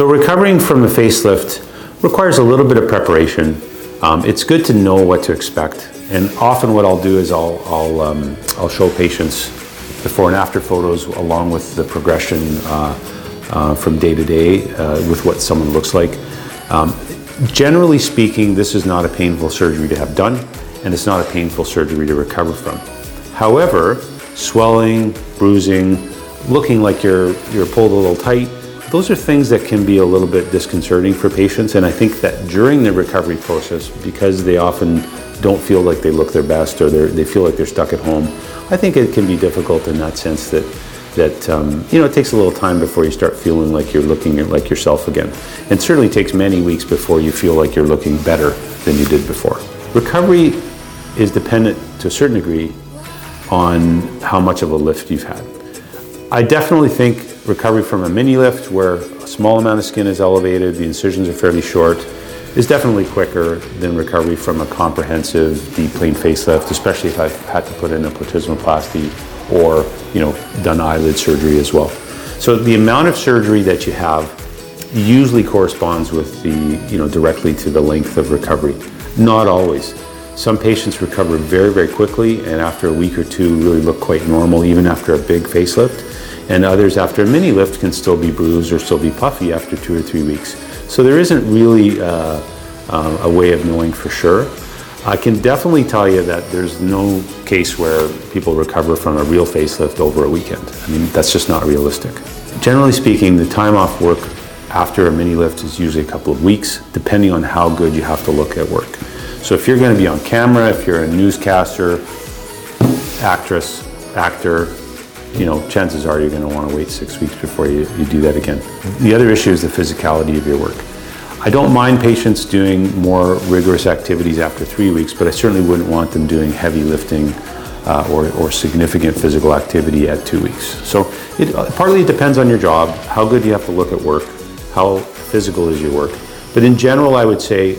So recovering from a facelift requires a little bit of preparation. Um, it's good to know what to expect. And often what I'll do is I'll, I'll, um, I'll show patients before and after photos along with the progression uh, uh, from day to day uh, with what someone looks like. Um, generally speaking, this is not a painful surgery to have done and it's not a painful surgery to recover from. However, swelling, bruising, looking like you're, you're pulled a little tight, those are things that can be a little bit disconcerting for patients. And I think that during the recovery process, because they often don't feel like they look their best or they feel like they're stuck at home, I think it can be difficult in that sense that that um, you know it takes a little time before you start feeling like you're looking like yourself again. It certainly takes many weeks before you feel like you're looking better than you did before. Recovery is dependent to a certain degree on how much of a lift you've had. I definitely think recovery from a mini lift where a small amount of skin is elevated, the incisions are fairly short, is definitely quicker than recovery from a comprehensive deep plane facelift, especially if I've had to put in a platysmoplasty or you know done eyelid surgery as well. So the amount of surgery that you have usually corresponds with the you know directly to the length of recovery. Not always. Some patients recover very very quickly and after a week or two really look quite normal even after a big facelift and others after a mini lift can still be bruised or still be puffy after two or three weeks. So there isn't really uh, um, a way of knowing for sure. I can definitely tell you that there's no case where people recover from a real facelift over a weekend. I mean, that's just not realistic. Generally speaking, the time off work after a mini lift is usually a couple of weeks, depending on how good you have to look at work. So if you're going to be on camera, if you're a newscaster, actress, actor, you know, chances are you're going to want to wait six weeks before you, you do that again. The other issue is the physicality of your work. I don't mind patients doing more rigorous activities after three weeks, but I certainly wouldn't want them doing heavy lifting uh, or, or significant physical activity at two weeks. So it partly it depends on your job, how good you have to look at work, how physical is your work. But in general, I would say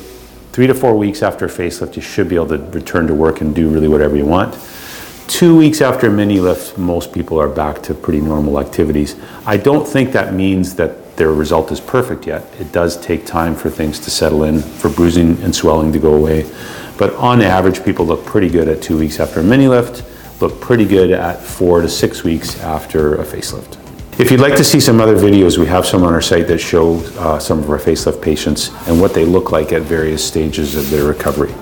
three to four weeks after a facelift, you should be able to return to work and do really whatever you want. Two weeks after a mini lift, most people are back to pretty normal activities. I don't think that means that their result is perfect yet. It does take time for things to settle in, for bruising and swelling to go away. But on average, people look pretty good at two weeks after a mini lift, look pretty good at four to six weeks after a facelift. If you'd like to see some other videos, we have some on our site that show uh, some of our facelift patients and what they look like at various stages of their recovery.